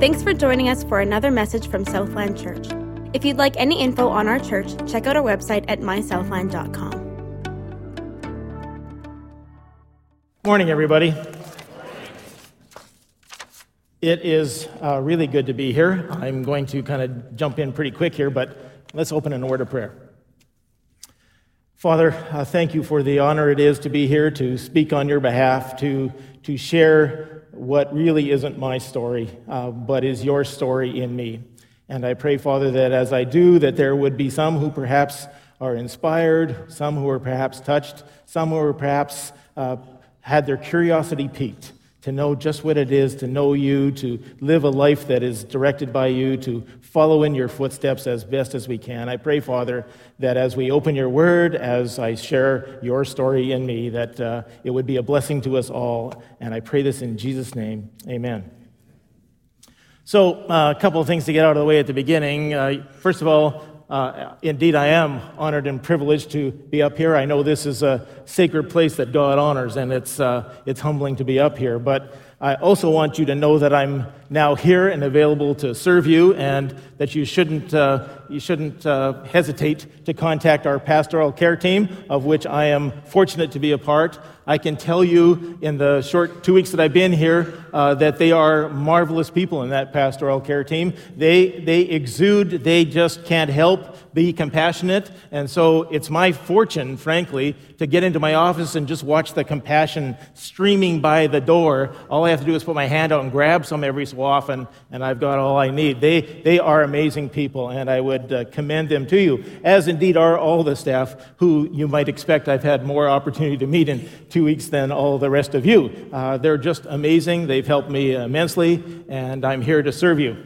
Thanks for joining us for another message from Southland Church. If you'd like any info on our church, check out our website at mysouthland.com. Morning, everybody. It is uh, really good to be here. I'm going to kind of jump in pretty quick here, but let's open in a word of prayer. Father, uh, thank you for the honor it is to be here to speak on your behalf, to, to share what really isn't my story, uh, but is your story in me. And I pray, Father, that as I do, that there would be some who perhaps are inspired, some who are perhaps touched, some who are perhaps uh, had their curiosity piqued to know just what it is to know you, to live a life that is directed by you, to follow in your footsteps as best as we can. I pray, Father, that as we open your word, as I share your story in me, that uh, it would be a blessing to us all. And I pray this in Jesus' name. Amen. So, uh, a couple of things to get out of the way at the beginning. Uh, first of all, uh, indeed, I am honored and privileged to be up here. I know this is a sacred place that God honors, and it's, uh, it's humbling to be up here. But I also want you to know that I'm now here and available to serve you, and that you shouldn't, uh, you shouldn't uh, hesitate to contact our pastoral care team, of which I am fortunate to be a part. I can tell you in the short two weeks that I've been here uh, that they are marvelous people in that pastoral care team. They, they exude, they just can't help be compassionate. And so it's my fortune, frankly, to get into my office and just watch the compassion streaming by the door. All I have to do is put my hand out and grab some every so often, and I've got all I need. They, they are amazing people, and I would uh, commend them to you, as indeed are all the staff who you might expect I've had more opportunity to meet in two weeks than all the rest of you. Uh, they're just amazing. They've helped me immensely, and I'm here to serve you.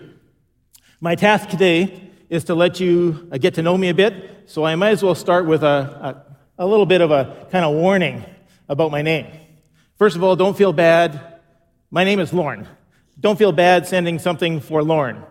My task today is to let you uh, get to know me a bit, so I might as well start with a, a, a little bit of a kind of warning about my name. First of all, don't feel bad. My name is Lorne. Don't feel bad sending something for Lorne.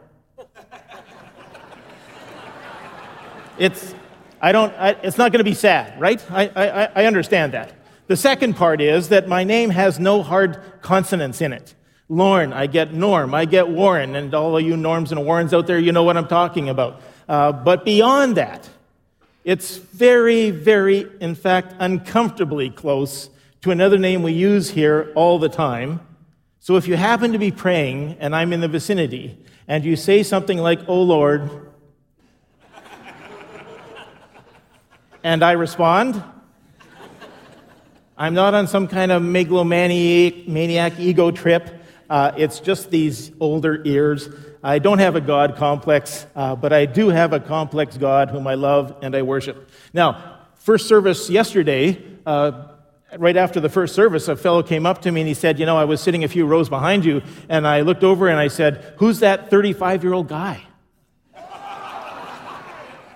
It's, I don't, I, it's not going to be sad, right? I, I, I understand that. The second part is that my name has no hard consonants in it. Lorne, I get Norm, I get Warren, and all of you Norms and Warrens out there, you know what I'm talking about. Uh, but beyond that, it's very, very, in fact, uncomfortably close to another name we use here all the time. So if you happen to be praying and I'm in the vicinity and you say something like, Oh Lord, and I respond, I'm not on some kind of megalomaniac maniac ego trip. Uh, it's just these older ears. I don't have a God complex, uh, but I do have a complex God whom I love and I worship. Now, first service yesterday, uh, right after the first service, a fellow came up to me and he said, You know, I was sitting a few rows behind you, and I looked over and I said, Who's that 35 year old guy?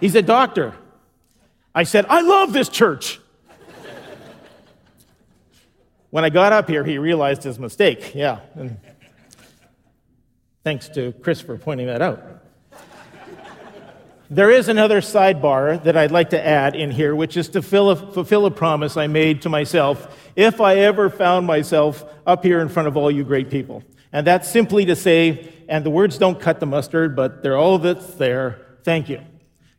He's a doctor. I said, I love this church. When I got up here, he realized his mistake. Yeah. And thanks to Chris for pointing that out. There is another sidebar that I'd like to add in here, which is to a, fulfill a promise I made to myself if I ever found myself up here in front of all you great people. And that's simply to say, and the words don't cut the mustard, but they're all that's there. Thank you.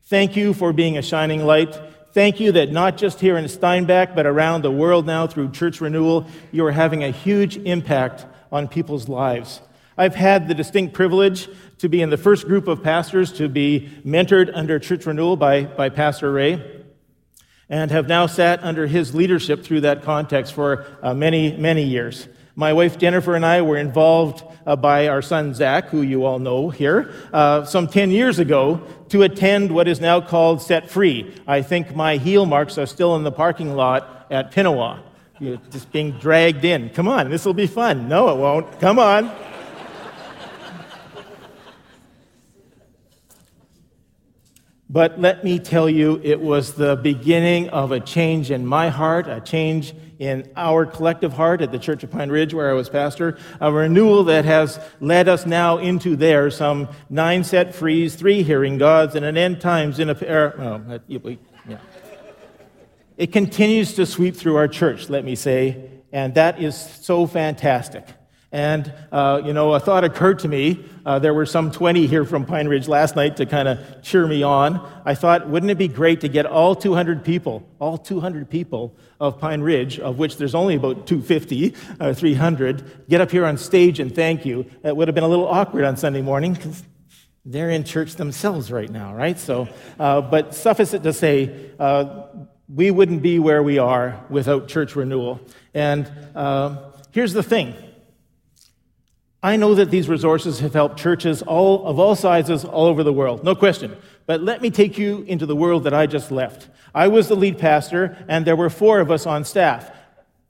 Thank you for being a shining light. Thank you that not just here in Steinbach, but around the world now through church renewal, you are having a huge impact on people's lives. I've had the distinct privilege to be in the first group of pastors to be mentored under church renewal by, by Pastor Ray, and have now sat under his leadership through that context for uh, many, many years. My wife Jennifer and I were involved uh, by our son Zach, who you all know here, uh, some 10 years ago to attend what is now called Set Free. I think my heel marks are still in the parking lot at Pinawa. You're just being dragged in. Come on, this will be fun. No, it won't. Come on. But let me tell you, it was the beginning of a change in my heart, a change in our collective heart at the Church of Pine Ridge, where I was pastor, a renewal that has led us now into there some nine set frees, three hearing gods, and an end times in a pair. Er, oh, yeah. It continues to sweep through our church, let me say, and that is so fantastic. And, uh, you know, a thought occurred to me. Uh, there were some 20 here from Pine Ridge last night to kind of cheer me on. I thought, wouldn't it be great to get all 200 people, all 200 people of Pine Ridge, of which there's only about 250, uh, 300, get up here on stage and thank you. It would have been a little awkward on Sunday morning because they're in church themselves right now, right? So, uh, but suffice it to say, uh, we wouldn't be where we are without church renewal. And uh, here's the thing I know that these resources have helped churches all, of all sizes all over the world, no question. But let me take you into the world that I just left. I was the lead pastor, and there were four of us on staff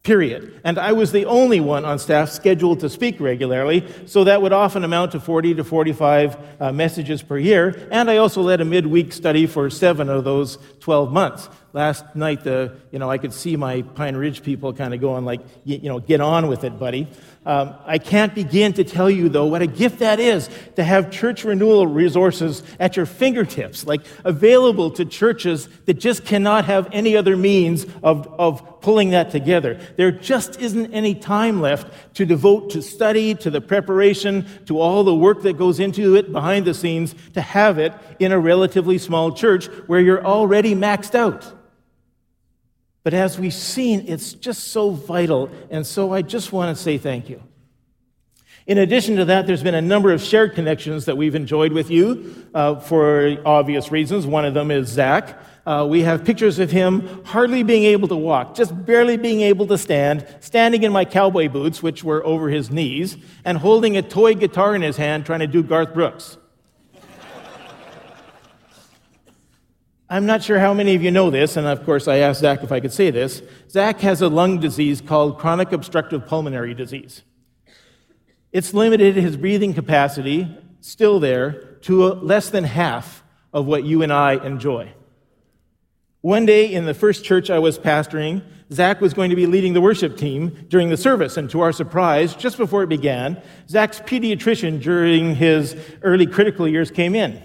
period. And I was the only one on staff scheduled to speak regularly, so that would often amount to 40 to 45 uh, messages per year. And I also led a midweek study for seven of those 12 months. Last night, the, you know, I could see my Pine Ridge people kind of going like, you know, get on with it, buddy. Um, I can't begin to tell you, though, what a gift that is to have church renewal resources at your fingertips, like available to churches that just cannot have any other means of, of pulling that together. There just isn't any time left to devote to study, to the preparation, to all the work that goes into it behind the scenes to have it in a relatively small church where you're already maxed out. But as we've seen, it's just so vital. And so I just want to say thank you. In addition to that, there's been a number of shared connections that we've enjoyed with you uh, for obvious reasons. One of them is Zach. Uh, we have pictures of him hardly being able to walk, just barely being able to stand, standing in my cowboy boots, which were over his knees, and holding a toy guitar in his hand trying to do Garth Brooks. I'm not sure how many of you know this, and of course I asked Zach if I could say this. Zach has a lung disease called chronic obstructive pulmonary disease. It's limited his breathing capacity, still there, to less than half of what you and I enjoy. One day in the first church I was pastoring, Zach was going to be leading the worship team during the service, and to our surprise, just before it began, Zach's pediatrician during his early critical years came in.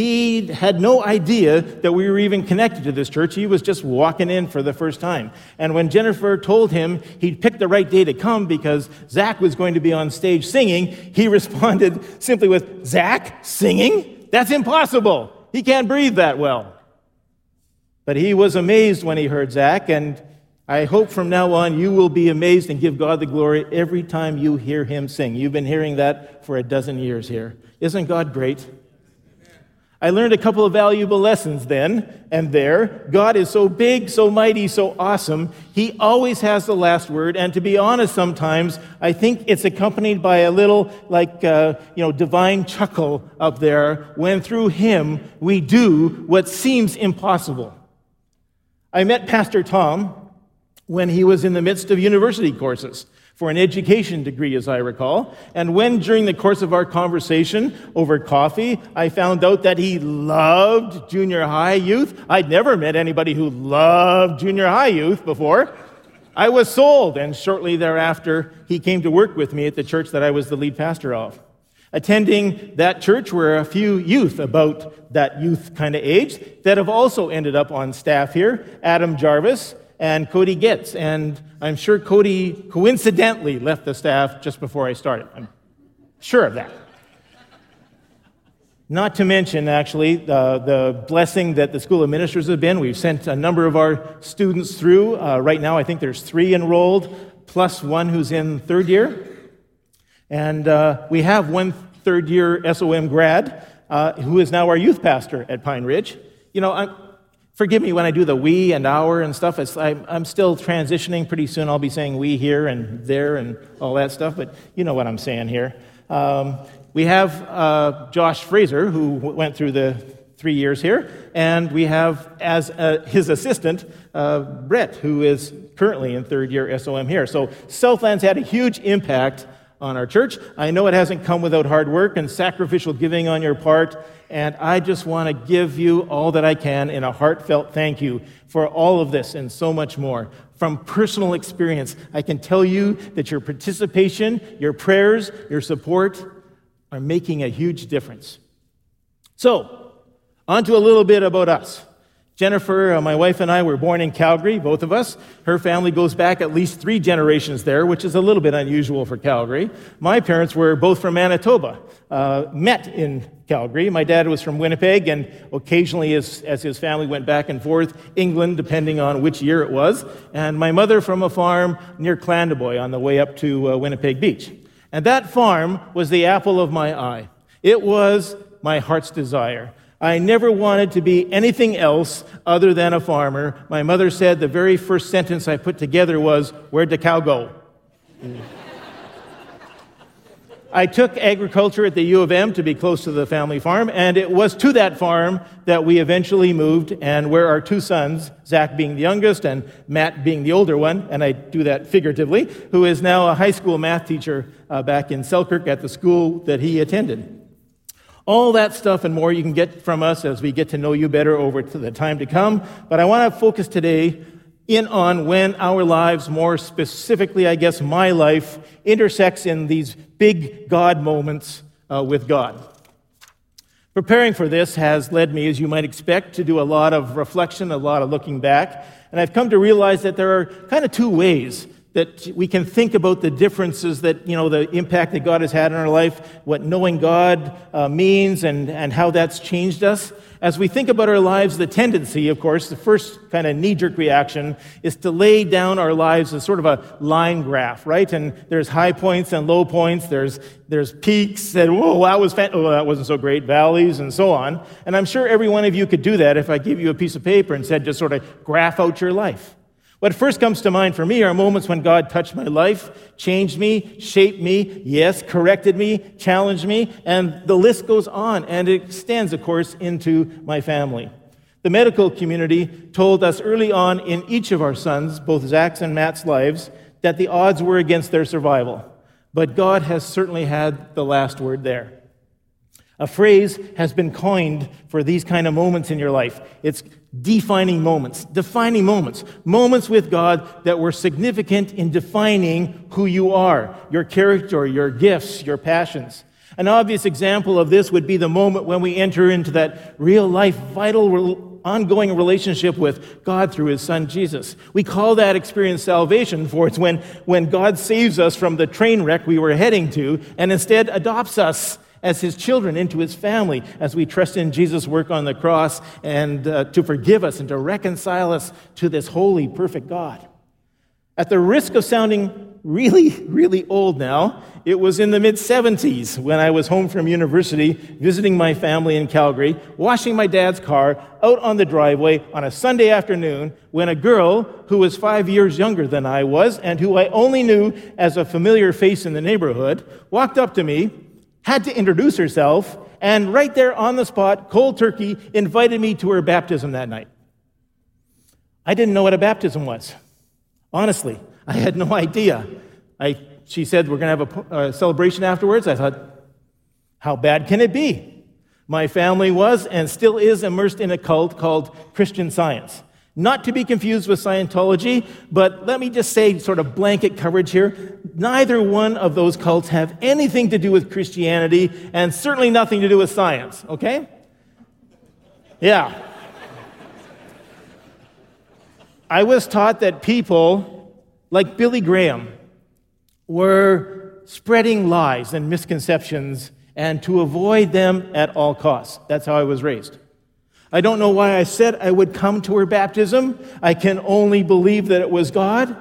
He had no idea that we were even connected to this church. He was just walking in for the first time. And when Jennifer told him he'd picked the right day to come because Zach was going to be on stage singing, he responded simply with, Zach singing? That's impossible. He can't breathe that well. But he was amazed when he heard Zach, and I hope from now on you will be amazed and give God the glory every time you hear him sing. You've been hearing that for a dozen years here. Isn't God great? I learned a couple of valuable lessons then and there. God is so big, so mighty, so awesome. He always has the last word. And to be honest, sometimes I think it's accompanied by a little, like, uh, you know, divine chuckle up there when through Him we do what seems impossible. I met Pastor Tom when he was in the midst of university courses for an education degree, as I recall. And when, during the course of our conversation over coffee, I found out that he loved junior high youth, I'd never met anybody who loved junior high youth before. I was sold, and shortly thereafter, he came to work with me at the church that I was the lead pastor of. Attending that church were a few youth about that youth kind of age that have also ended up on staff here Adam Jarvis, and Cody Getz. And I'm sure Cody coincidentally left the staff just before I started. I'm sure of that. Not to mention, actually, the, the blessing that the School of Ministry have been. We've sent a number of our students through. Uh, right now, I think there's three enrolled, plus one who's in third year. And uh, we have one third year SOM grad uh, who is now our youth pastor at Pine Ridge. You know, I'm, Forgive me when I do the we and our and stuff. I, I'm still transitioning. Pretty soon I'll be saying we here and there and all that stuff, but you know what I'm saying here. Um, we have uh, Josh Fraser, who went through the three years here, and we have as uh, his assistant, uh, Brett, who is currently in third year SOM here. So Southland's had a huge impact on our church. I know it hasn't come without hard work and sacrificial giving on your part, and I just want to give you all that I can in a heartfelt thank you for all of this and so much more. From personal experience, I can tell you that your participation, your prayers, your support are making a huge difference. So, on to a little bit about us. Jennifer, uh, my wife, and I were born in Calgary, both of us. Her family goes back at least three generations there, which is a little bit unusual for Calgary. My parents were both from Manitoba, uh, met in Calgary. My dad was from Winnipeg, and occasionally, as, as his family went back and forth, England, depending on which year it was. And my mother from a farm near Clandeboye on the way up to uh, Winnipeg Beach. And that farm was the apple of my eye. It was my heart's desire. I never wanted to be anything else other than a farmer. My mother said the very first sentence I put together was, Where'd the cow go? I took agriculture at the U of M to be close to the family farm, and it was to that farm that we eventually moved, and where our two sons, Zach being the youngest and Matt being the older one, and I do that figuratively, who is now a high school math teacher uh, back in Selkirk at the school that he attended. All that stuff and more you can get from us as we get to know you better over to the time to come. But I want to focus today in on when our lives, more specifically, I guess, my life, intersects in these big God moments uh, with God. Preparing for this has led me, as you might expect, to do a lot of reflection, a lot of looking back. And I've come to realize that there are kind of two ways that we can think about the differences that, you know, the impact that God has had in our life, what knowing God uh, means, and, and how that's changed us. As we think about our lives, the tendency, of course, the first kind of knee jerk reaction is to lay down our lives as sort of a line graph, right? And there's high points and low points, there's, there's peaks, and whoa, that was, fan- oh, that wasn't so great, valleys, and so on. And I'm sure every one of you could do that if I give you a piece of paper and said, just sort of graph out your life. What first comes to mind for me are moments when God touched my life, changed me, shaped me, yes, corrected me, challenged me, and the list goes on, and it extends, of course, into my family. The medical community told us early on in each of our sons, both Zach's and Matt's lives, that the odds were against their survival. But God has certainly had the last word there. A phrase has been coined for these kind of moments in your life. It's defining moments, defining moments, moments with God that were significant in defining who you are, your character, your gifts, your passions. An obvious example of this would be the moment when we enter into that real life, vital, ongoing relationship with God through His Son Jesus. We call that experience salvation, for it's when, when God saves us from the train wreck we were heading to and instead adopts us as his children into his family as we trust in Jesus' work on the cross and uh, to forgive us and to reconcile us to this holy, perfect God. At the risk of sounding really, really old now, it was in the mid 70s when I was home from university visiting my family in Calgary, washing my dad's car out on the driveway on a Sunday afternoon when a girl who was five years younger than I was and who I only knew as a familiar face in the neighborhood walked up to me had to introduce herself, and right there on the spot, cold turkey, invited me to her baptism that night. I didn't know what a baptism was. Honestly, I had no idea. I, she said, We're going to have a, a celebration afterwards. I thought, How bad can it be? My family was and still is immersed in a cult called Christian Science. Not to be confused with Scientology, but let me just say, sort of blanket coverage here. Neither one of those cults have anything to do with Christianity and certainly nothing to do with science, okay? Yeah. I was taught that people like Billy Graham were spreading lies and misconceptions and to avoid them at all costs. That's how I was raised. I don't know why I said I would come to her baptism. I can only believe that it was God,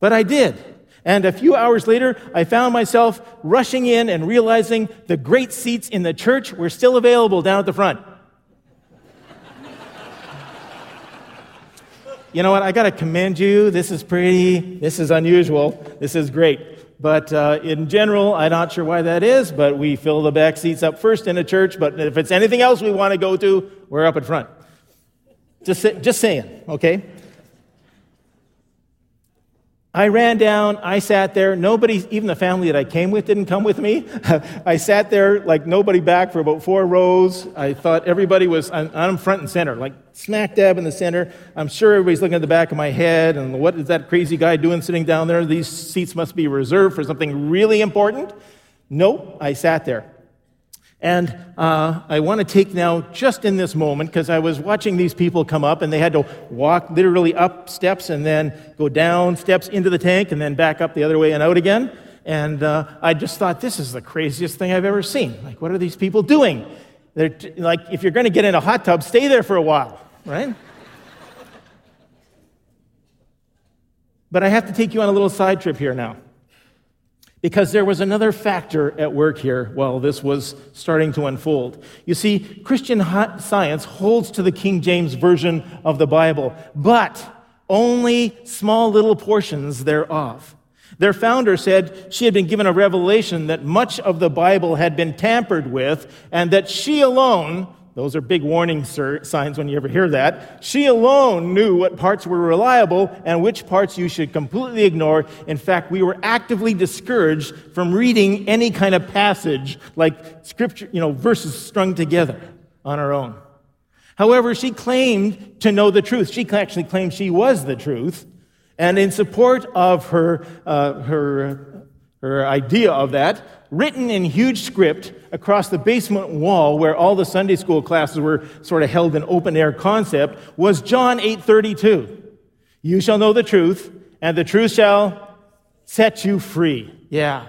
but I did. And a few hours later, I found myself rushing in and realizing the great seats in the church were still available down at the front. you know what? I got to commend you. This is pretty, this is unusual. This is great. But uh, in general, I'm not sure why that is, but we fill the back seats up first in a church. But if it's anything else we want to go to, we're up in front. Just, just saying, okay? I ran down, I sat there. Nobody, even the family that I came with, didn't come with me. I sat there like nobody back for about four rows. I thought everybody was, I'm front and center, like smack dab in the center. I'm sure everybody's looking at the back of my head and what is that crazy guy doing sitting down there? These seats must be reserved for something really important. Nope, I sat there. And uh, I want to take now, just in this moment, because I was watching these people come up and they had to walk literally up steps and then go down steps into the tank and then back up the other way and out again. And uh, I just thought, this is the craziest thing I've ever seen. Like, what are these people doing? They're t- like, if you're going to get in a hot tub, stay there for a while, right? but I have to take you on a little side trip here now because there was another factor at work here while this was starting to unfold. You see, Christian science holds to the King James Version of the Bible, but only small little portions thereof. Their founder said she had been given a revelation that much of the Bible had been tampered with and that she alone those are big warning signs when you ever hear that. She alone knew what parts were reliable and which parts you should completely ignore. In fact, we were actively discouraged from reading any kind of passage like scripture, you know, verses strung together on our own. However, she claimed to know the truth. She actually claimed she was the truth. And in support of her, uh, her, her idea of that, written in huge script across the basement wall where all the Sunday school classes were sort of held in open air concept was John 8:32. You shall know the truth, and the truth shall set you free. Yeah.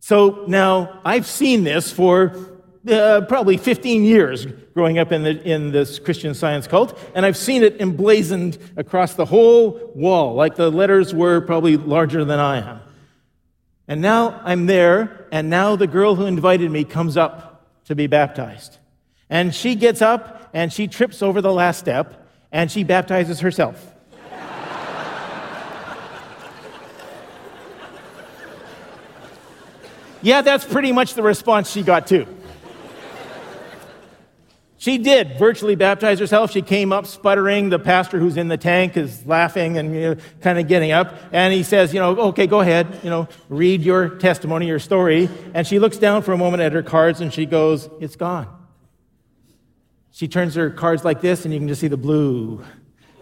So now I've seen this for uh, probably 15 years growing up in, the, in this Christian science cult, and I've seen it emblazoned across the whole wall, like the letters were probably larger than I am. And now I'm there, and now the girl who invited me comes up to be baptized. And she gets up and she trips over the last step and she baptizes herself. yeah, that's pretty much the response she got too. She did virtually baptize herself. She came up sputtering. The pastor who's in the tank is laughing and you know, kind of getting up. And he says, you know, okay, go ahead, you know, read your testimony, your story. And she looks down for a moment at her cards and she goes, it's gone. She turns her cards like this and you can just see the blue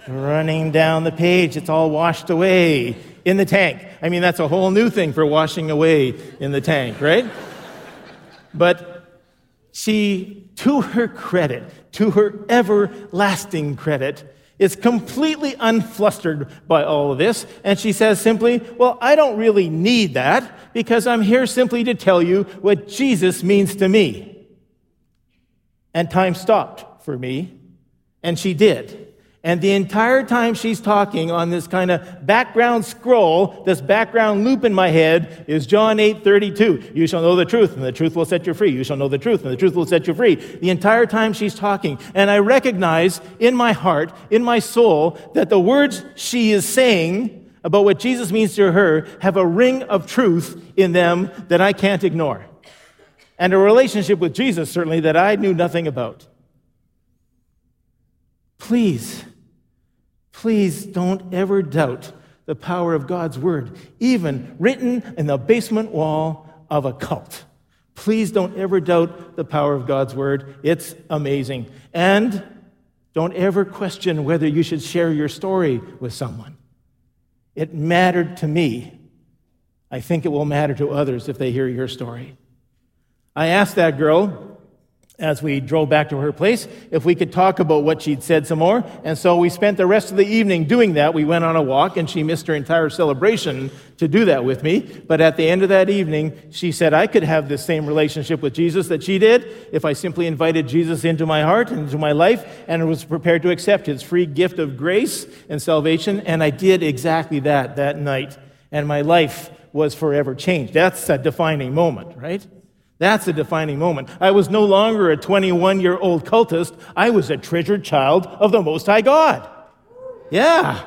running down the page. It's all washed away in the tank. I mean, that's a whole new thing for washing away in the tank, right? But she, to her credit, to her everlasting credit, is completely unflustered by all of this. And she says simply, Well, I don't really need that because I'm here simply to tell you what Jesus means to me. And time stopped for me, and she did. And the entire time she's talking on this kind of background scroll, this background loop in my head is John 8 32. You shall know the truth, and the truth will set you free. You shall know the truth, and the truth will set you free. The entire time she's talking. And I recognize in my heart, in my soul, that the words she is saying about what Jesus means to her have a ring of truth in them that I can't ignore. And a relationship with Jesus, certainly, that I knew nothing about. Please Please don't ever doubt the power of God's word, even written in the basement wall of a cult. Please don't ever doubt the power of God's word. It's amazing. And don't ever question whether you should share your story with someone. It mattered to me. I think it will matter to others if they hear your story. I asked that girl as we drove back to her place if we could talk about what she'd said some more. And so we spent the rest of the evening doing that. We went on a walk, and she missed her entire celebration to do that with me. But at the end of that evening, she said I could have the same relationship with Jesus that she did if I simply invited Jesus into my heart and into my life and was prepared to accept his free gift of grace and salvation. And I did exactly that that night. And my life was forever changed. That's a defining moment, right? That's a defining moment. I was no longer a 21 year old cultist. I was a treasured child of the Most High God. Yeah.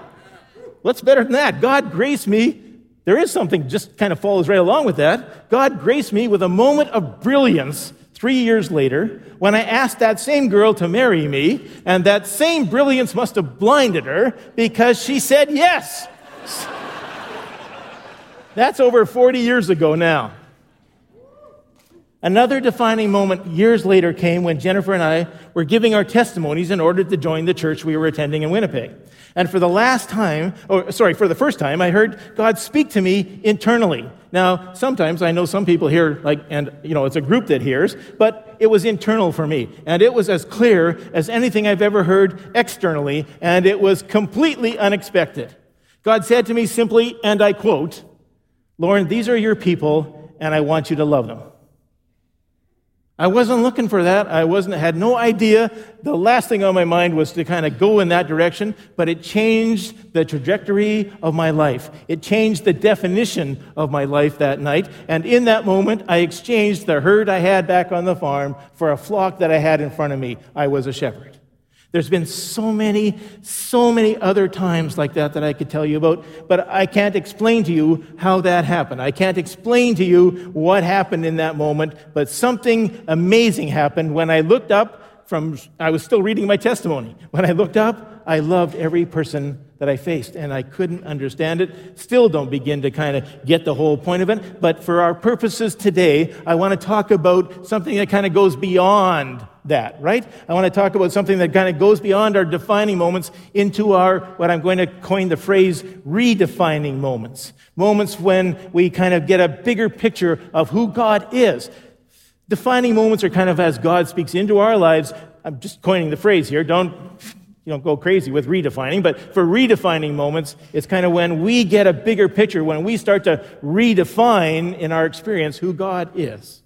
What's better than that? God graced me. There is something just kind of follows right along with that. God graced me with a moment of brilliance three years later when I asked that same girl to marry me, and that same brilliance must have blinded her because she said yes. That's over 40 years ago now. Another defining moment years later came when Jennifer and I were giving our testimonies in order to join the church we were attending in Winnipeg. And for the last time, or sorry, for the first time, I heard God speak to me internally. Now, sometimes I know some people hear, like, and, you know, it's a group that hears, but it was internal for me. And it was as clear as anything I've ever heard externally, and it was completely unexpected. God said to me simply, and I quote, Lorne, these are your people, and I want you to love them. I wasn't looking for that. I wasn't, had no idea. The last thing on my mind was to kind of go in that direction, but it changed the trajectory of my life. It changed the definition of my life that night. And in that moment, I exchanged the herd I had back on the farm for a flock that I had in front of me. I was a shepherd. There's been so many, so many other times like that that I could tell you about, but I can't explain to you how that happened. I can't explain to you what happened in that moment, but something amazing happened when I looked up from, I was still reading my testimony. When I looked up, I loved every person that I faced, and I couldn't understand it. Still don't begin to kind of get the whole point of it. But for our purposes today, I want to talk about something that kind of goes beyond that, right? I want to talk about something that kind of goes beyond our defining moments into our, what I'm going to coin the phrase, redefining moments. Moments when we kind of get a bigger picture of who God is. Defining moments are kind of as God speaks into our lives. I'm just coining the phrase here. Don't you don't go crazy with redefining, but for redefining moments, it's kind of when we get a bigger picture, when we start to redefine in our experience who God is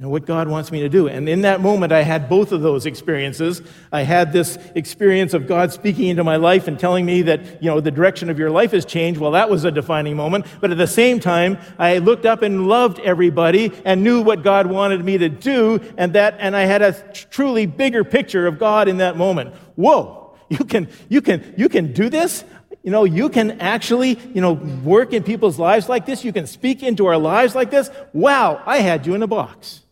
and what God wants me to do. And in that moment, I had both of those experiences. I had this experience of God speaking into my life and telling me that, you know, the direction of your life has changed. Well, that was a defining moment. But at the same time, I looked up and loved everybody and knew what God wanted me to do. And that, and I had a truly bigger picture of God in that moment. Whoa, you can, you can, you can do this? you know, you can actually, you know, work in people's lives like this. You can speak into our lives like this. Wow, I had you in a box.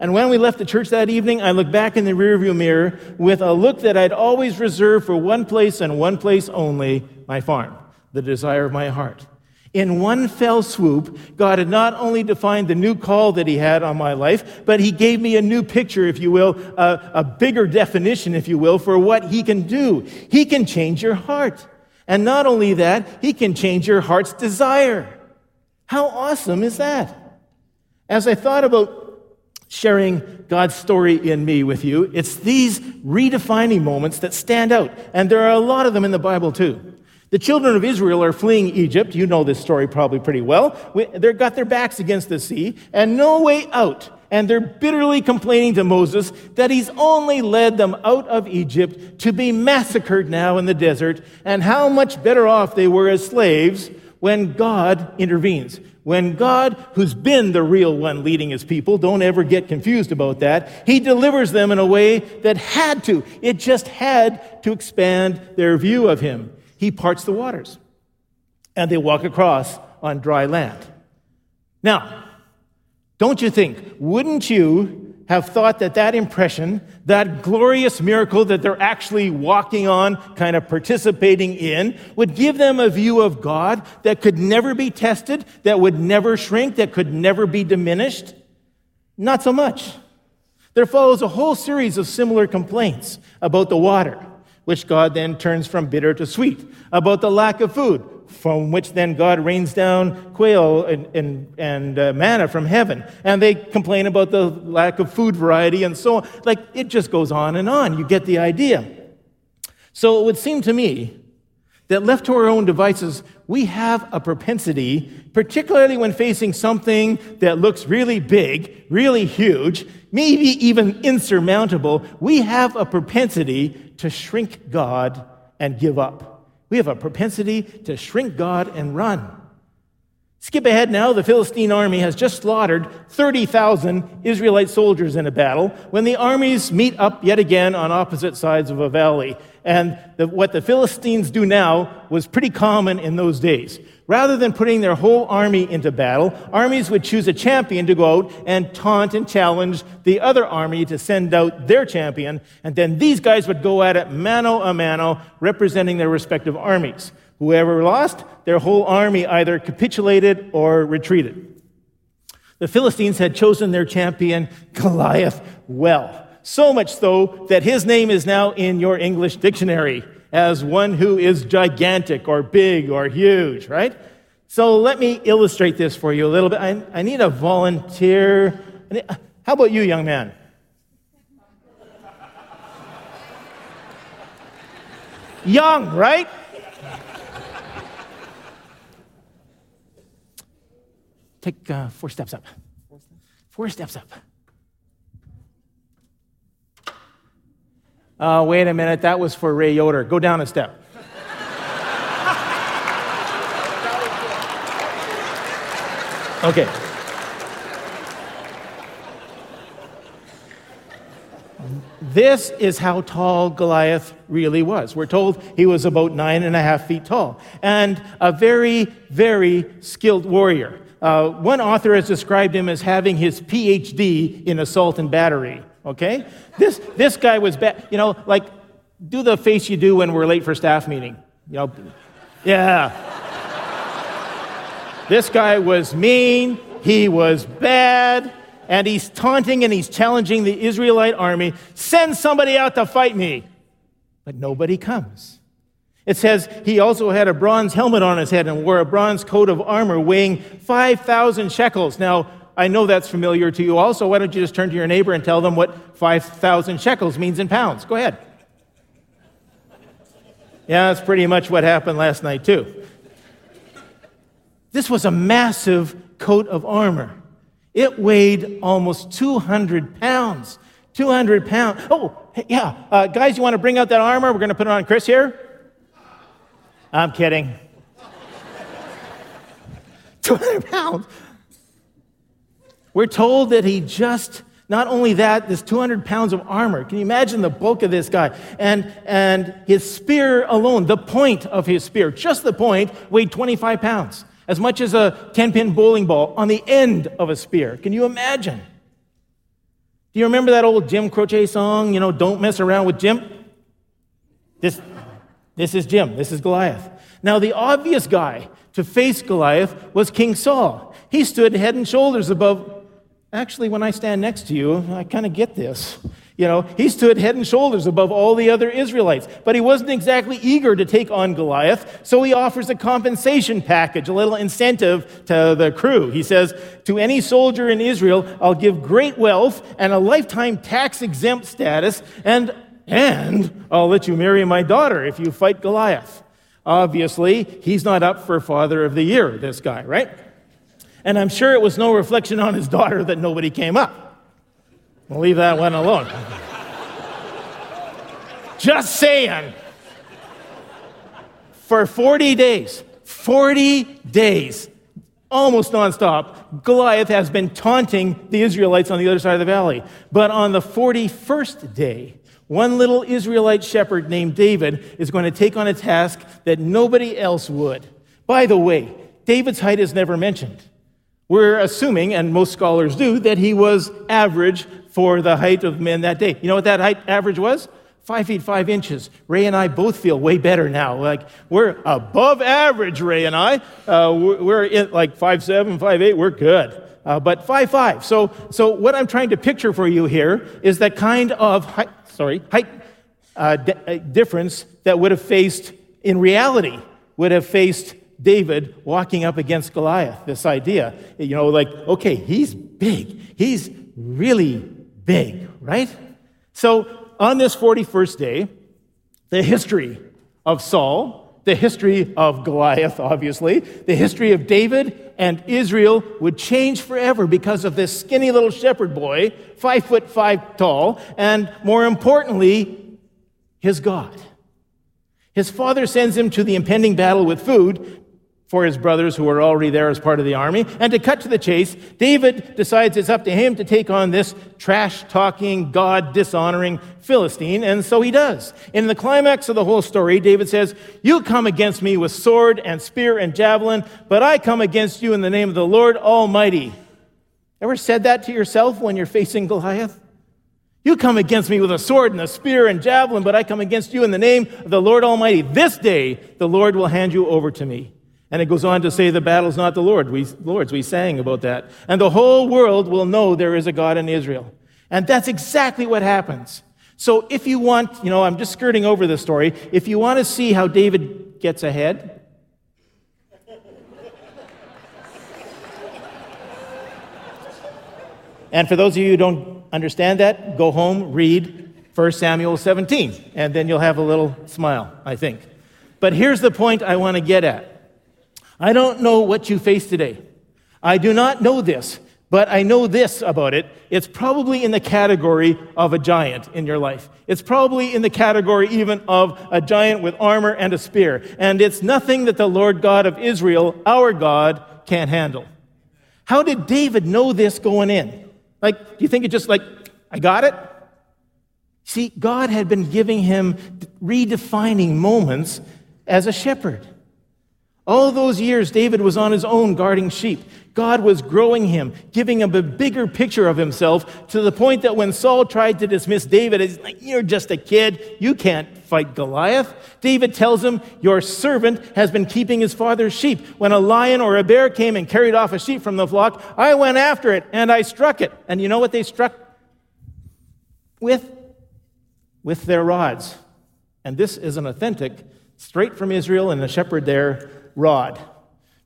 And when we left the church that evening, I looked back in the rearview mirror with a look that I'd always reserved for one place and one place only my farm, the desire of my heart. In one fell swoop, God had not only defined the new call that He had on my life, but He gave me a new picture, if you will, a, a bigger definition, if you will, for what He can do. He can change your heart. And not only that, He can change your heart's desire. How awesome is that? As I thought about sharing God's story in me with you. It's these redefining moments that stand out, and there are a lot of them in the Bible too. The children of Israel are fleeing Egypt. You know this story probably pretty well. They've got their backs against the sea and no way out. And they're bitterly complaining to Moses that he's only led them out of Egypt to be massacred now in the desert, and how much better off they were as slaves when God intervenes. When God, who's been the real one leading his people, don't ever get confused about that, he delivers them in a way that had to, it just had to expand their view of him. He parts the waters, and they walk across on dry land. Now, don't you think, wouldn't you have thought that that impression, that glorious miracle that they're actually walking on, kind of participating in, would give them a view of God that could never be tested, that would never shrink, that could never be diminished? Not so much. There follows a whole series of similar complaints about the water, which God then turns from bitter to sweet, about the lack of food, from which then God rains down quail and, and, and uh, manna from heaven. And they complain about the lack of food variety and so on. Like, it just goes on and on. You get the idea. So it would seem to me that left to our own devices, we have a propensity, particularly when facing something that looks really big, really huge, maybe even insurmountable, we have a propensity to shrink God and give up. We have a propensity to shrink God and run. Skip ahead now. The Philistine army has just slaughtered 30,000 Israelite soldiers in a battle when the armies meet up yet again on opposite sides of a valley. And the, what the Philistines do now was pretty common in those days. Rather than putting their whole army into battle, armies would choose a champion to go out and taunt and challenge the other army to send out their champion, and then these guys would go at it mano a mano, representing their respective armies. Whoever lost, their whole army either capitulated or retreated. The Philistines had chosen their champion, Goliath, well. So much so that his name is now in your English dictionary as one who is gigantic or big or huge, right? So let me illustrate this for you a little bit. I, I need a volunteer. How about you, young man? Young, right? Take uh, four steps up. Four steps up. Uh, wait a minute, that was for Ray Yoder. Go down a step. Okay. This is how tall Goliath really was. We're told he was about nine and a half feet tall and a very, very skilled warrior. Uh, one author has described him as having his PhD in assault and battery. Okay? This, this guy was bad. You know, like, do the face you do when we're late for staff meeting. You know, yeah. this guy was mean, he was bad, and he's taunting and he's challenging the Israelite army send somebody out to fight me. But nobody comes. It says he also had a bronze helmet on his head and wore a bronze coat of armor weighing 5,000 shekels. Now, I know that's familiar to you also. Why don't you just turn to your neighbor and tell them what 5,000 shekels means in pounds? Go ahead. Yeah, that's pretty much what happened last night, too. This was a massive coat of armor. It weighed almost 200 pounds. 200 pounds. Oh, yeah. Uh, guys, you want to bring out that armor? We're going to put it on Chris here. I'm kidding. 200 pounds. We're told that he just, not only that, this 200 pounds of armor. Can you imagine the bulk of this guy? And, and his spear alone, the point of his spear, just the point, weighed 25 pounds as much as a 10 pin bowling ball on the end of a spear. Can you imagine? Do you remember that old Jim Croce song, you know, Don't Mess Around with Jim? This, this is Jim. This is Goliath. Now, the obvious guy to face Goliath was King Saul. He stood head and shoulders above. Actually, when I stand next to you, I kind of get this. You know, he stood head and shoulders above all the other Israelites, but he wasn't exactly eager to take on Goliath, so he offers a compensation package, a little incentive to the crew. He says, To any soldier in Israel, I'll give great wealth and a lifetime tax exempt status, and, and I'll let you marry my daughter if you fight Goliath. Obviously, he's not up for Father of the Year, this guy, right? And I'm sure it was no reflection on his daughter that nobody came up. We'll leave that one alone. Just saying. For 40 days, 40 days, almost nonstop, Goliath has been taunting the Israelites on the other side of the valley. But on the 41st day, one little Israelite shepherd named David is going to take on a task that nobody else would. By the way, David's height is never mentioned. We're assuming, and most scholars do, that he was average for the height of men that day. You know what that height average was? Five feet five inches. Ray and I both feel way better now. Like we're above average, Ray and I. Uh, we're in like five seven, five eight. We're good. Uh, but five five. So so what I'm trying to picture for you here is that kind of height, sorry height uh, uh difference that would have faced in reality would have faced David walking up against Goliath. This idea, you know, like okay, he's big. He's really big, right? So on this 41st day, the history of Saul, the history of Goliath, obviously, the history of David and Israel would change forever because of this skinny little shepherd boy, five foot five tall, and more importantly, his God. His father sends him to the impending battle with food for his brothers who were already there as part of the army. And to cut to the chase, David decides it's up to him to take on this trash talking, God dishonoring Philistine, and so he does. In the climax of the whole story, David says, You come against me with sword and spear and javelin, but I come against you in the name of the Lord Almighty. Ever said that to yourself when you're facing Goliath? You come against me with a sword and a spear and javelin, but I come against you in the name of the Lord Almighty. This day the Lord will hand you over to me And it goes on to say the battle's not the Lord. We, Lord's. We sang about that. And the whole world will know there is a God in Israel. And that's exactly what happens. So if you want, you know, I'm just skirting over the story. If you want to see how David gets ahead, and for those of you who don't understand that, go home, read 1 Samuel 17, and then you'll have a little smile, I think. But here's the point I want to get at. I don't know what you face today. I do not know this. But I know this about it. It's probably in the category of a giant in your life. It's probably in the category even of a giant with armor and a spear. And it's nothing that the Lord God of Israel, our God, can't handle. How did David know this going in? Like, do you think it just like, I got it? See, God had been giving him redefining moments as a shepherd. All those years, David was on his own guarding sheep. God was growing him, giving him a bigger picture of himself to the point that when Saul tried to dismiss David, as, You're just a kid. You can't fight Goliath. David tells him, Your servant has been keeping his father's sheep. When a lion or a bear came and carried off a sheep from the flock, I went after it and I struck it. And you know what they struck with? With their rods. And this is an authentic, straight from Israel and the shepherd there, rod.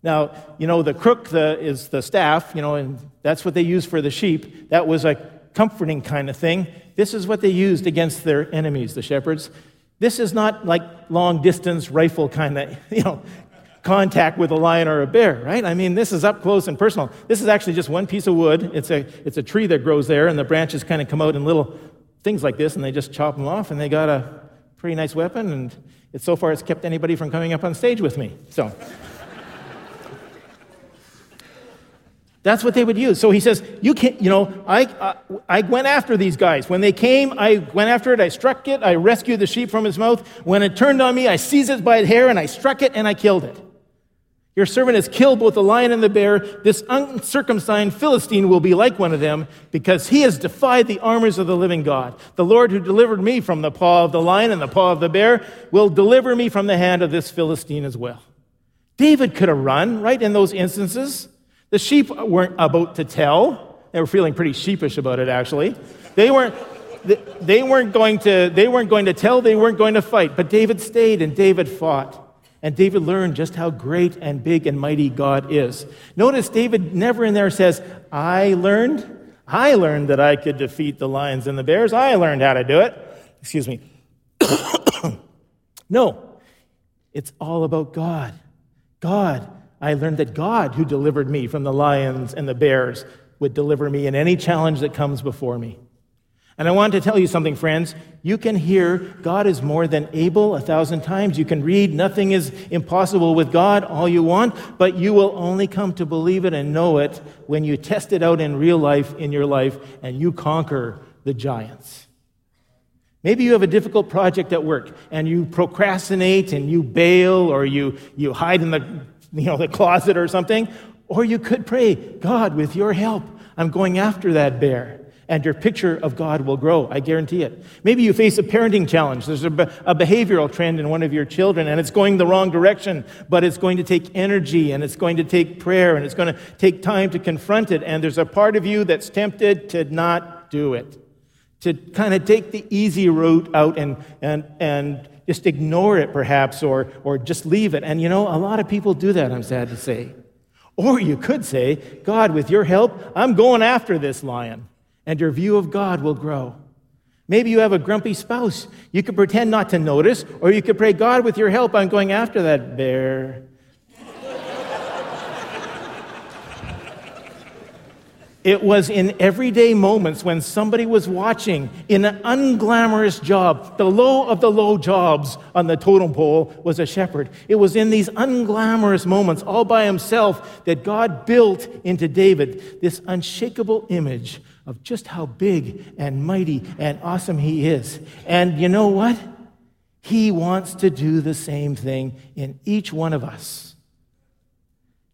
Now, you know, the crook the, is the staff, you know, and that's what they use for the sheep. That was a comforting kind of thing. This is what they used against their enemies, the shepherds. This is not like long distance rifle kind of, you know, contact with a lion or a bear, right? I mean, this is up close and personal. This is actually just one piece of wood. It's a, it's a tree that grows there, and the branches kind of come out in little things like this, and they just chop them off, and they got a pretty nice weapon, and it, so far it's kept anybody from coming up on stage with me. So. That's what they would use. So he says, "You can't, you know, I, I, I went after these guys. When they came, I went after it. I struck it. I rescued the sheep from his mouth. When it turned on me, I seized it by the hair and I struck it and I killed it. Your servant has killed both the lion and the bear. This uncircumcised Philistine will be like one of them because he has defied the armors of the living God. The Lord who delivered me from the paw of the lion and the paw of the bear will deliver me from the hand of this Philistine as well." David could have run right in those instances. The sheep weren't about to tell. They were feeling pretty sheepish about it, actually. They weren't, they weren't, going, to, they weren't going to tell, they weren't going to fight. But David stayed and David fought. And David learned just how great and big and mighty God is. Notice David never in there says, I learned. I learned that I could defeat the lions and the bears. I learned how to do it. Excuse me. no, it's all about God. God I learned that God, who delivered me from the lions and the bears, would deliver me in any challenge that comes before me. And I want to tell you something, friends. You can hear God is more than able a thousand times. You can read nothing is impossible with God all you want, but you will only come to believe it and know it when you test it out in real life in your life and you conquer the giants. Maybe you have a difficult project at work and you procrastinate and you bail or you, you hide in the you know, the closet or something. Or you could pray, God, with your help, I'm going after that bear. And your picture of God will grow, I guarantee it. Maybe you face a parenting challenge. There's a, be- a behavioral trend in one of your children, and it's going the wrong direction, but it's going to take energy, and it's going to take prayer, and it's going to take time to confront it. And there's a part of you that's tempted to not do it, to kind of take the easy route out and, and, and just ignore it perhaps or, or just leave it. And you know, a lot of people do that, I'm sad to say. Or you could say, God, with your help, I'm going after this lion. And your view of God will grow. Maybe you have a grumpy spouse. You could pretend not to notice, or you could pray, God, with your help, I'm going after that bear. It was in everyday moments when somebody was watching in an unglamorous job. The low of the low jobs on the totem pole was a shepherd. It was in these unglamorous moments, all by himself, that God built into David this unshakable image of just how big and mighty and awesome he is. And you know what? He wants to do the same thing in each one of us.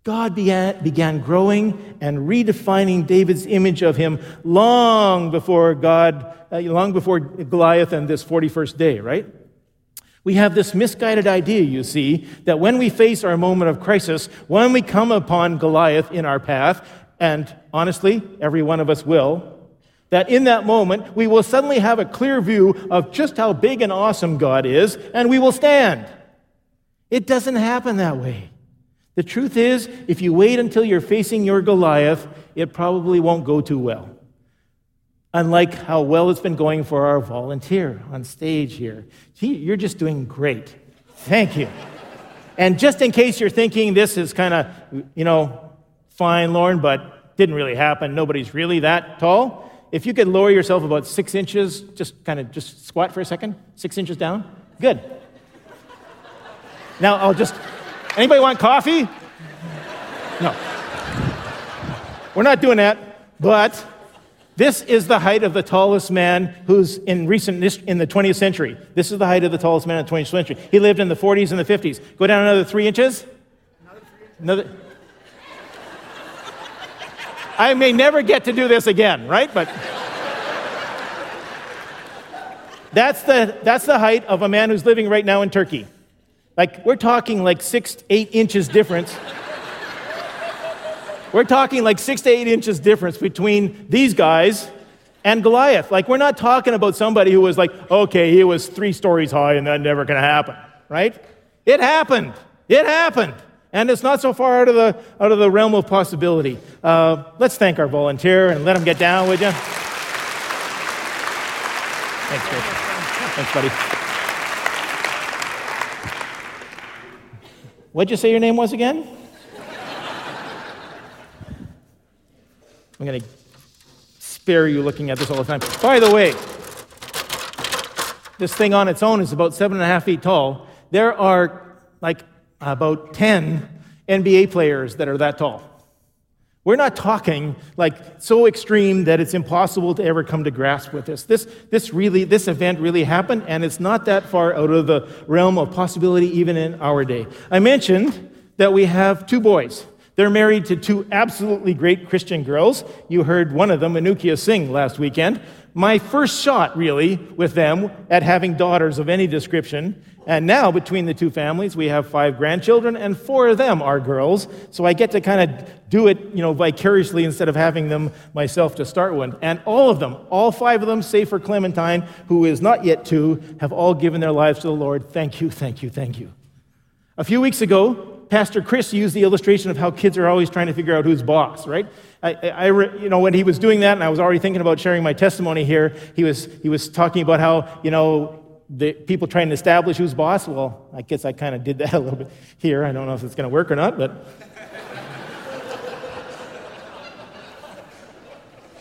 God began, began growing and redefining David's image of him long before God, uh, long before Goliath and this 41st day, right? We have this misguided idea, you see, that when we face our moment of crisis, when we come upon Goliath in our path, and honestly, every one of us will, that in that moment we will suddenly have a clear view of just how big and awesome God is, and we will stand. It doesn't happen that way. The truth is, if you wait until you're facing your Goliath, it probably won't go too well. Unlike how well it's been going for our volunteer on stage here. You're just doing great. Thank you. And just in case you're thinking this is kind of, you know, fine, Lorne, but didn't really happen, nobody's really that tall. If you could lower yourself about six inches, just kind of just squat for a second, six inches down, good. Now I'll just, anybody want coffee? No. We're not doing that, but this is the height of the tallest man who's in recent in the 20th century. This is the height of the tallest man in the 20th century. He lived in the 40s and the 50s. Go down another three inches. Another. I may never get to do this again, right? But that's the, that's the height of a man who's living right now in Turkey. Like, we're talking like six, eight inches difference. we're talking like six to eight inches difference between these guys and Goliath. Like, we're not talking about somebody who was like, okay, he was three stories high and that never gonna happen, right? It happened. It happened. And it's not so far out of the, out of the realm of possibility. Uh, let's thank our volunteer and let him get down, would you? Thanks, Chris. Thanks, buddy. What'd you say your name was again? I'm going to spare you looking at this all the time. By the way, this thing on its own is about seven and a half feet tall. There are like about 10 NBA players that are that tall. We're not talking like so extreme that it's impossible to ever come to grasp with this. This, this really, this event really happened, and it's not that far out of the realm of possibility even in our day. I mentioned that we have two boys. They're married to two absolutely great Christian girls. You heard one of them, Anukia, Singh, last weekend. My first shot, really, with them at having daughters of any description. And now, between the two families, we have five grandchildren, and four of them are girls. So I get to kind of do it, you know, vicariously instead of having them myself to start with. And all of them, all five of them, save for Clementine, who is not yet two, have all given their lives to the Lord. Thank you, thank you, thank you. A few weeks ago, Pastor Chris used the illustration of how kids are always trying to figure out who's boss, right? I, I, you know, when he was doing that, and I was already thinking about sharing my testimony here, he was, he was talking about how, you know, the people trying to establish who's boss. Well, I guess I kind of did that a little bit here. I don't know if it's going to work or not, but.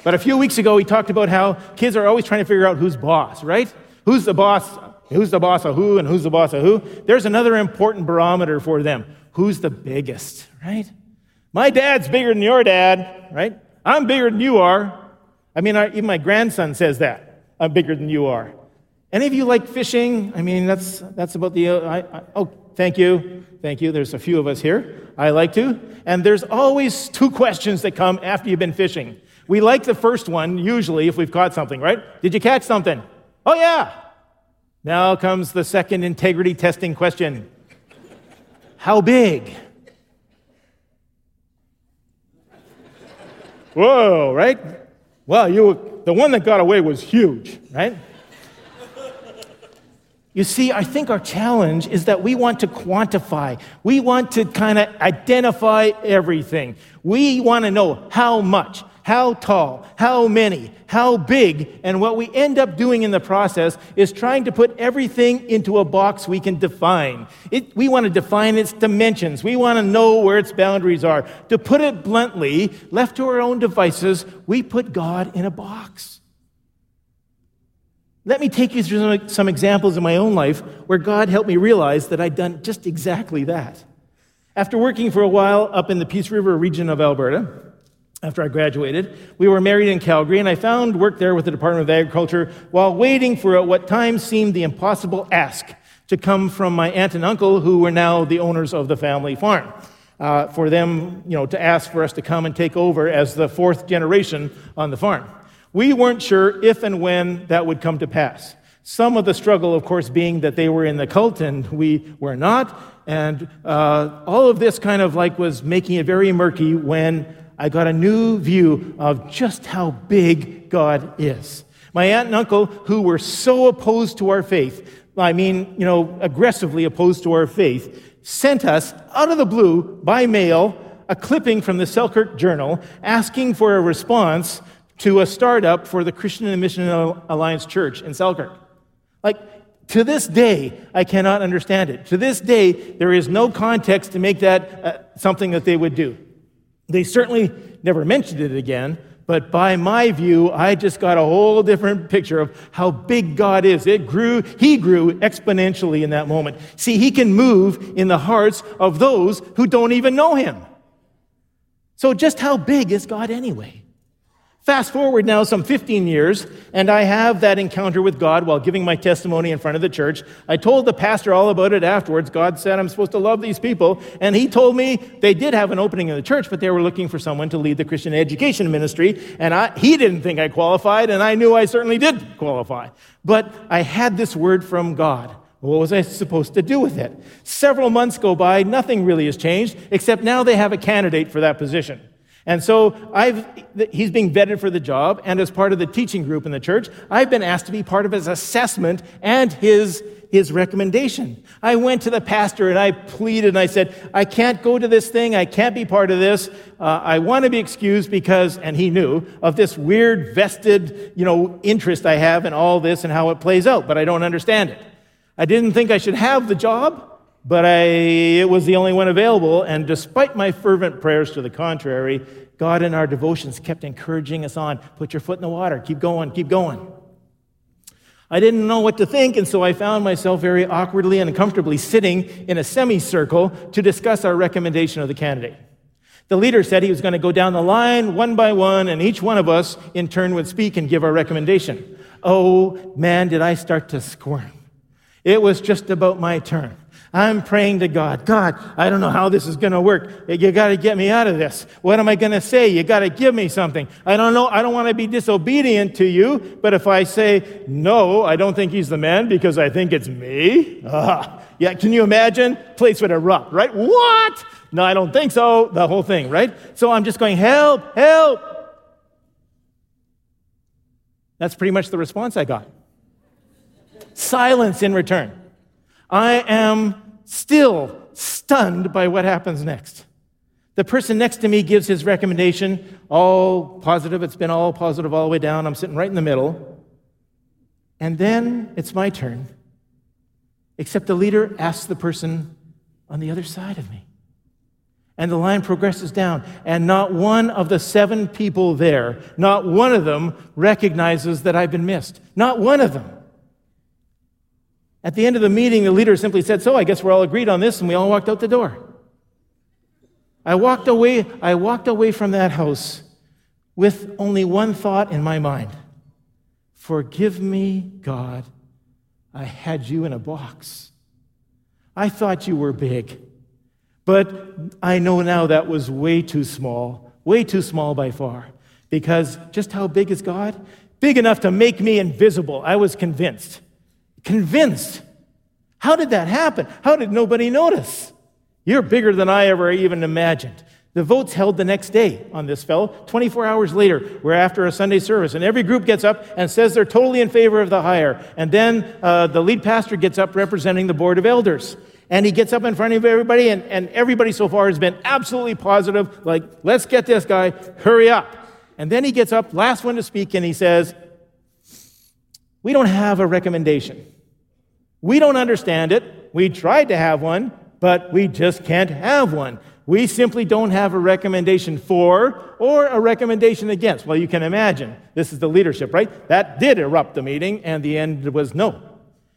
but a few weeks ago, we talked about how kids are always trying to figure out who's boss, right? Who's the boss? Who's the boss of who and who's the boss of who? There's another important barometer for them who's the biggest, right? My dad's bigger than your dad, right? I'm bigger than you are. I mean, even my grandson says that. I'm bigger than you are. Any of you like fishing? I mean, that's, that's about the. Uh, I, I, oh, thank you. Thank you. There's a few of us here. I like to. And there's always two questions that come after you've been fishing. We like the first one, usually, if we've caught something, right? Did you catch something? Oh, yeah. Now comes the second integrity testing question how big? Whoa, right? Well, you, the one that got away was huge, right? You see, I think our challenge is that we want to quantify. We want to kind of identify everything. We want to know how much how tall, how many, how big, and what we end up doing in the process is trying to put everything into a box we can define. It, we want to define its dimensions. We want to know where its boundaries are. To put it bluntly, left to our own devices, we put God in a box. Let me take you through some examples in my own life where God helped me realize that I'd done just exactly that. After working for a while up in the Peace River region of Alberta, after I graduated. We were married in Calgary, and I found work there with the Department of Agriculture while waiting for at what time seemed the impossible ask to come from my aunt and uncle, who were now the owners of the family farm. Uh, for them, you know, to ask for us to come and take over as the fourth generation on the farm. We weren't sure if and when that would come to pass. Some of the struggle, of course, being that they were in the cult and we were not. And uh, all of this kind of like was making it very murky when I got a new view of just how big God is. My aunt and uncle, who were so opposed to our faith, I mean, you know, aggressively opposed to our faith, sent us out of the blue by mail a clipping from the Selkirk Journal asking for a response to a startup for the Christian and Mission Alliance Church in Selkirk. Like, to this day, I cannot understand it. To this day, there is no context to make that uh, something that they would do. They certainly never mentioned it again, but by my view, I just got a whole different picture of how big God is. It grew, He grew exponentially in that moment. See, He can move in the hearts of those who don't even know Him. So, just how big is God anyway? Fast forward now some 15 years, and I have that encounter with God while giving my testimony in front of the church. I told the pastor all about it afterwards. God said I'm supposed to love these people, and he told me they did have an opening in the church, but they were looking for someone to lead the Christian education ministry, and I, he didn't think I qualified, and I knew I certainly did qualify. But I had this word from God. What was I supposed to do with it? Several months go by, nothing really has changed, except now they have a candidate for that position. And so I've, he's being vetted for the job, and as part of the teaching group in the church, I've been asked to be part of his assessment and his, his recommendation. I went to the pastor and I pleaded and I said, I can't go to this thing, I can't be part of this. Uh, I want to be excused because, and he knew, of this weird vested, you know, interest I have in all this and how it plays out, but I don't understand it. I didn't think I should have the job but I, it was the only one available. And despite my fervent prayers to the contrary, God in our devotions kept encouraging us on. Put your foot in the water. Keep going. Keep going. I didn't know what to think, and so I found myself very awkwardly and uncomfortably sitting in a semicircle to discuss our recommendation of the candidate. The leader said he was going to go down the line one by one, and each one of us in turn would speak and give our recommendation. Oh, man, did I start to squirm. It was just about my turn. I'm praying to God. God, I don't know how this is going to work. You got to get me out of this. What am I going to say? You got to give me something. I don't know. I don't want to be disobedient to you, but if I say, no, I don't think he's the man because I think it's me. Uh, yeah, can you imagine? Place would erupt, right? What? No, I don't think so. The whole thing, right? So I'm just going, help, help. That's pretty much the response I got. Silence in return. I am still stunned by what happens next. The person next to me gives his recommendation, all positive. It's been all positive all the way down. I'm sitting right in the middle. And then it's my turn. Except the leader asks the person on the other side of me. And the line progresses down, and not one of the seven people there, not one of them recognizes that I've been missed. Not one of them. At the end of the meeting, the leader simply said, So I guess we're all agreed on this, and we all walked out the door. I walked away, I walked away from that house with only one thought in my mind Forgive me, God. I had you in a box. I thought you were big, but I know now that was way too small, way too small by far. Because just how big is God? Big enough to make me invisible. I was convinced. Convinced. How did that happen? How did nobody notice? You're bigger than I ever even imagined. The vote's held the next day on this fellow. 24 hours later, we're after a Sunday service, and every group gets up and says they're totally in favor of the hire. And then uh, the lead pastor gets up representing the board of elders. And he gets up in front of everybody, and, and everybody so far has been absolutely positive, like, let's get this guy, hurry up. And then he gets up, last one to speak, and he says, we don't have a recommendation. We don't understand it. We tried to have one, but we just can't have one. We simply don't have a recommendation for or a recommendation against. Well, you can imagine. This is the leadership, right? That did erupt the meeting, and the end was no.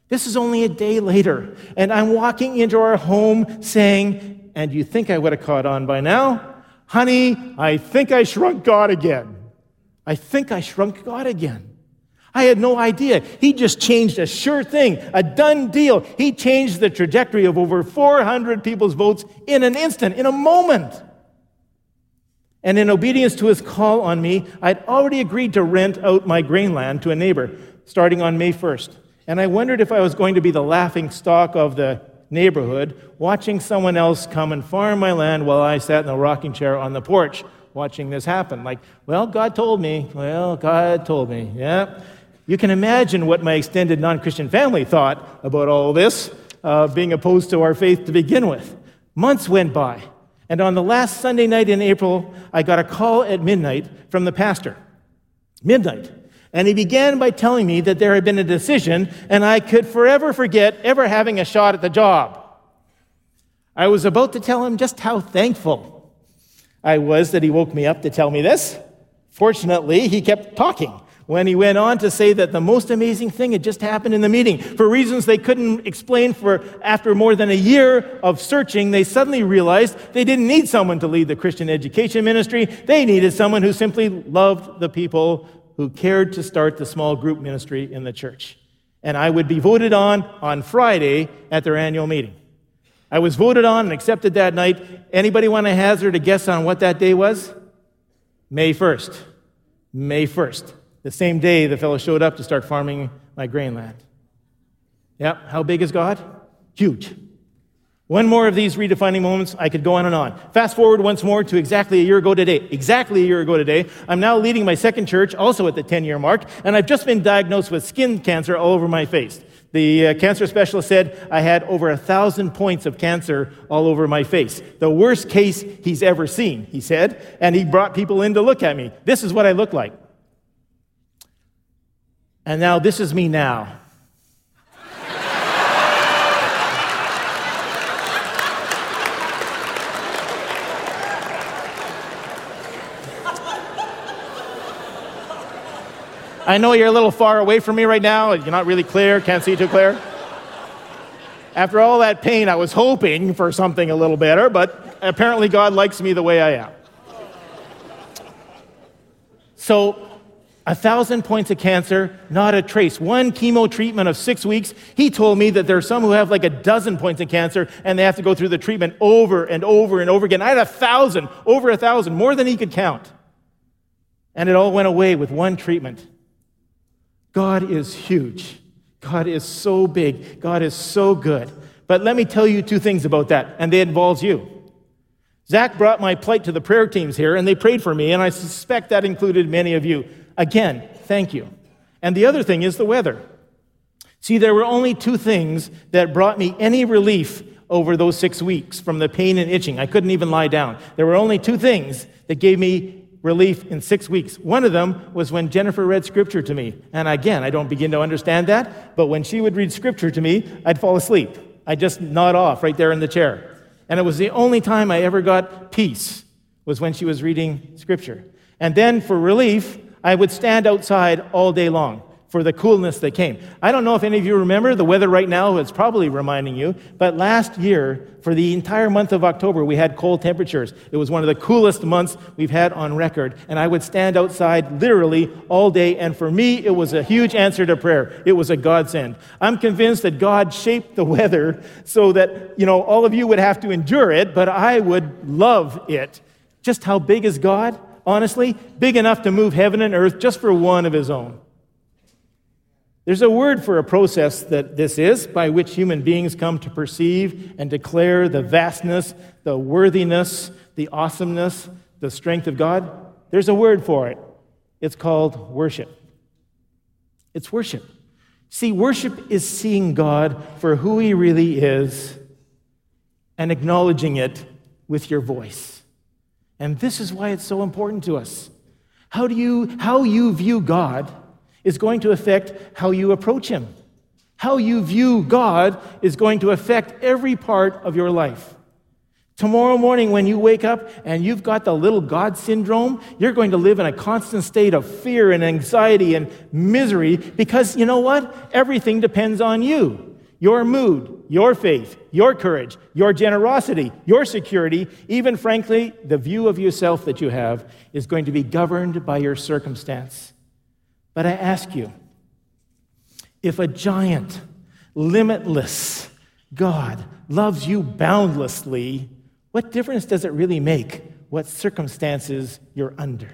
This is only a day later, and I'm walking into our home saying, and you think I would have caught on by now? Honey, I think I shrunk God again. I think I shrunk God again. I had no idea. He just changed a sure thing, a done deal. He changed the trajectory of over 400 people's votes in an instant, in a moment. And in obedience to his call on me, I'd already agreed to rent out my grain land to a neighbor starting on May 1st. And I wondered if I was going to be the laughing stock of the neighborhood, watching someone else come and farm my land while I sat in the rocking chair on the porch watching this happen. Like, well, God told me. Well, God told me. Yeah. You can imagine what my extended non Christian family thought about all this, uh, being opposed to our faith to begin with. Months went by, and on the last Sunday night in April, I got a call at midnight from the pastor. Midnight. And he began by telling me that there had been a decision, and I could forever forget ever having a shot at the job. I was about to tell him just how thankful I was that he woke me up to tell me this. Fortunately, he kept talking when he went on to say that the most amazing thing had just happened in the meeting. For reasons they couldn't explain for after more than a year of searching, they suddenly realized they didn't need someone to lead the Christian education ministry. They needed someone who simply loved the people who cared to start the small group ministry in the church. And I would be voted on on Friday at their annual meeting. I was voted on and accepted that night. Anybody want to hazard a guess on what that day was? May 1st. May 1st. The same day the fellow showed up to start farming my grain land. Yeah, how big is God? Huge. One more of these redefining moments, I could go on and on. Fast forward once more to exactly a year ago today. Exactly a year ago today, I'm now leading my second church, also at the 10 year mark, and I've just been diagnosed with skin cancer all over my face. The uh, cancer specialist said I had over a thousand points of cancer all over my face. The worst case he's ever seen, he said, and he brought people in to look at me. This is what I look like. And now, this is me now. I know you're a little far away from me right now. You're not really clear, can't see too clear. After all that pain, I was hoping for something a little better, but apparently God likes me the way I am. So, a thousand points of cancer, not a trace. One chemo treatment of six weeks. He told me that there are some who have like a dozen points of cancer and they have to go through the treatment over and over and over again. I had a thousand, over a thousand, more than he could count. And it all went away with one treatment. God is huge. God is so big. God is so good. But let me tell you two things about that, and they involve you. Zach brought my plight to the prayer teams here, and they prayed for me, and I suspect that included many of you. Again, thank you. And the other thing is the weather. See, there were only two things that brought me any relief over those six weeks from the pain and itching. I couldn't even lie down. There were only two things that gave me relief in six weeks. One of them was when Jennifer read scripture to me. And again, I don't begin to understand that, but when she would read scripture to me, I'd fall asleep. I'd just nod off right there in the chair. And it was the only time I ever got peace was when she was reading scripture. And then for relief, I would stand outside all day long for the coolness that came. I don't know if any of you remember the weather right now, it's probably reminding you, but last year, for the entire month of October, we had cold temperatures. It was one of the coolest months we've had on record, and I would stand outside literally all day, and for me, it was a huge answer to prayer. It was a godsend. I'm convinced that God shaped the weather so that, you know, all of you would have to endure it, but I would love it. Just how big is God? Honestly, big enough to move heaven and earth just for one of his own. There's a word for a process that this is by which human beings come to perceive and declare the vastness, the worthiness, the awesomeness, the strength of God. There's a word for it. It's called worship. It's worship. See, worship is seeing God for who He really is and acknowledging it with your voice. And this is why it's so important to us. How do you how you view God is going to affect how you approach Him. How you view God is going to affect every part of your life. Tomorrow morning, when you wake up and you've got the little God syndrome, you're going to live in a constant state of fear and anxiety and misery because you know what? Everything depends on you your mood, your faith, your courage, your generosity, your security, even frankly, the view of yourself that you have is going to be governed by your circumstance. But I ask you if a giant, limitless God loves you boundlessly, what difference does it really make what circumstances you're under?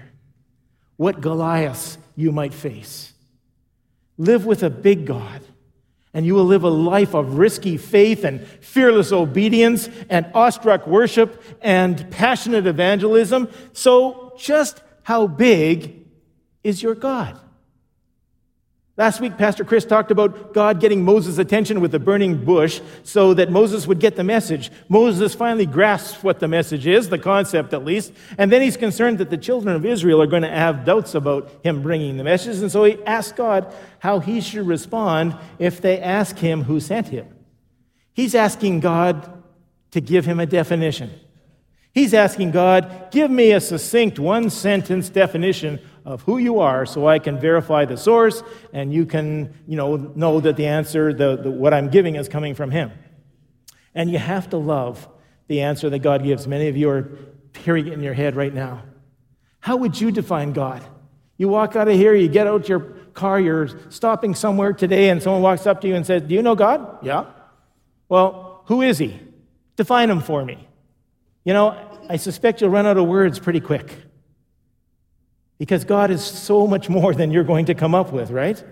What Goliaths you might face? Live with a big God, And you will live a life of risky faith and fearless obedience and awestruck worship and passionate evangelism. So, just how big is your God? Last week, Pastor Chris talked about God getting Moses' attention with the burning bush so that Moses would get the message. Moses finally grasps what the message is, the concept at least, and then he's concerned that the children of Israel are going to have doubts about him bringing the message, and so he asks God how he should respond if they ask him who sent him. He's asking God to give him a definition. He's asking God, give me a succinct one sentence definition of who you are so I can verify the source and you can, you know, know that the answer, the, the, what I'm giving is coming from Him. And you have to love the answer that God gives. Many of you are hearing it in your head right now. How would you define God? You walk out of here, you get out your car, you're stopping somewhere today, and someone walks up to you and says, Do you know God? Yeah. Well, who is He? Define Him for me. You know, I suspect you'll run out of words pretty quick. Because God is so much more than you're going to come up with, right?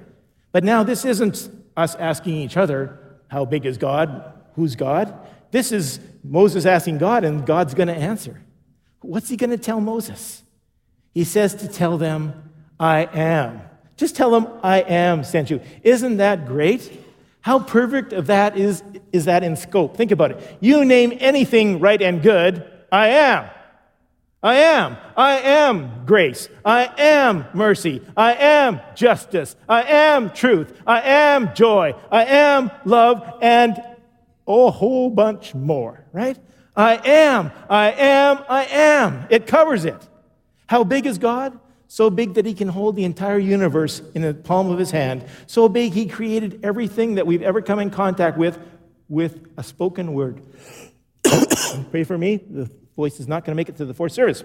But now this isn't us asking each other, how big is God? Who's God? This is Moses asking God, and God's going to answer. What's he going to tell Moses? He says to tell them, I am. Just tell them, I am sent you. Isn't that great? How perfect of that is, is that in scope? Think about it. You name anything right and good, I am. I am. I am grace. I am mercy. I am justice. I am truth. I am joy. I am love and a whole bunch more, right? I am. I am. I am. It covers it. How big is God? So big that he can hold the entire universe in the palm of his hand. So big he created everything that we've ever come in contact with with a spoken word. Pray for me. The voice is not going to make it to the fourth service.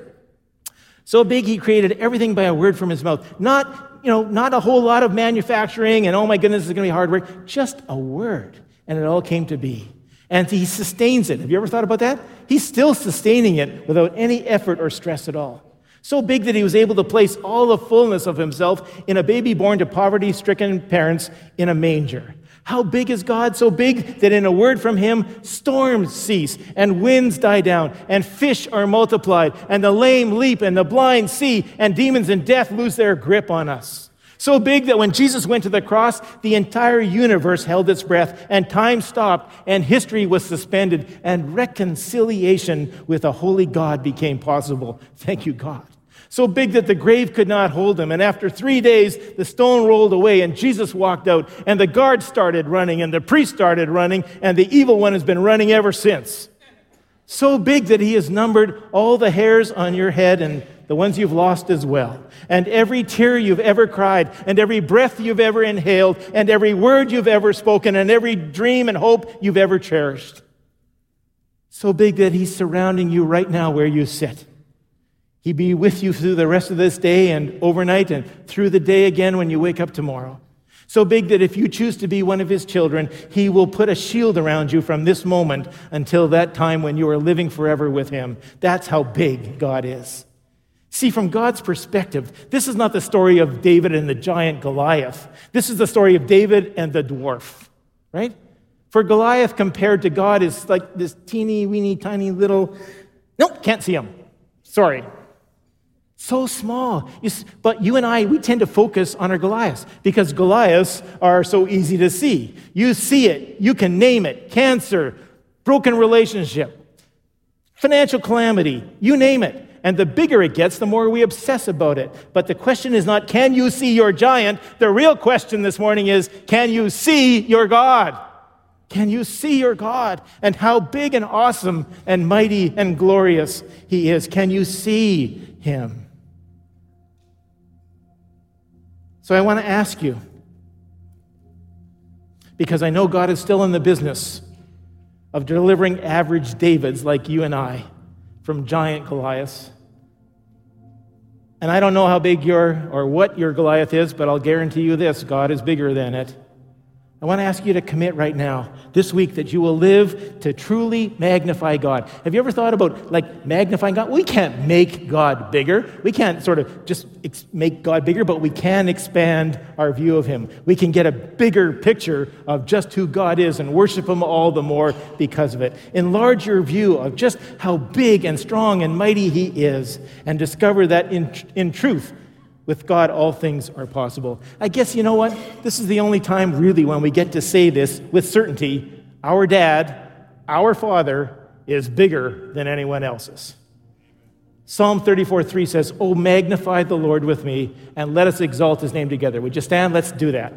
So big, he created everything by a word from his mouth. Not, you know, not a whole lot of manufacturing and oh my goodness, it's going to be hard work. Just a word. And it all came to be. And he sustains it. Have you ever thought about that? He's still sustaining it without any effort or stress at all. So big that he was able to place all the fullness of himself in a baby born to poverty stricken parents in a manger. How big is God? So big that in a word from him, storms cease and winds die down and fish are multiplied and the lame leap and the blind see and demons and death lose their grip on us. So big that when Jesus went to the cross, the entire universe held its breath and time stopped and history was suspended and reconciliation with a holy God became possible. Thank you, God so big that the grave could not hold him. And after three days, the stone rolled away, and Jesus walked out, and the guards started running, and the priest started running, and the evil one has been running ever since. So big that he has numbered all the hairs on your head and the ones you've lost as well, and every tear you've ever cried, and every breath you've ever inhaled, and every word you've ever spoken, and every dream and hope you've ever cherished. So big that he's surrounding you right now where you sit. He be with you through the rest of this day and overnight and through the day again when you wake up tomorrow. So big that if you choose to be one of his children, he will put a shield around you from this moment until that time when you are living forever with him. That's how big God is. See, from God's perspective, this is not the story of David and the giant Goliath. This is the story of David and the dwarf, right? For Goliath compared to God is like this teeny, weeny, tiny little, nope, can't see him. Sorry, so small. But you and I, we tend to focus on our Goliaths because Goliaths are so easy to see. You see it, you can name it cancer, broken relationship, financial calamity, you name it. And the bigger it gets, the more we obsess about it. But the question is not, can you see your giant? The real question this morning is, can you see your God? Can you see your God and how big and awesome and mighty and glorious He is? Can you see Him? So I want to ask you, because I know God is still in the business of delivering average Davids like you and I from giant Goliaths. And I don't know how big your or what your Goliath is, but I'll guarantee you this God is bigger than it. I want to ask you to commit right now, this week, that you will live to truly magnify God. Have you ever thought about like magnifying God? We can't make God bigger. We can't sort of just ex- make God bigger, but we can expand our view of Him. We can get a bigger picture of just who God is and worship Him all the more because of it. Enlarge your view of just how big and strong and mighty He is, and discover that in, in truth, with God, all things are possible. I guess you know what? This is the only time, really, when we get to say this with certainty our dad, our father, is bigger than anyone else's. Psalm 34 3 says, Oh, magnify the Lord with me, and let us exalt his name together. Would you stand? Let's do that.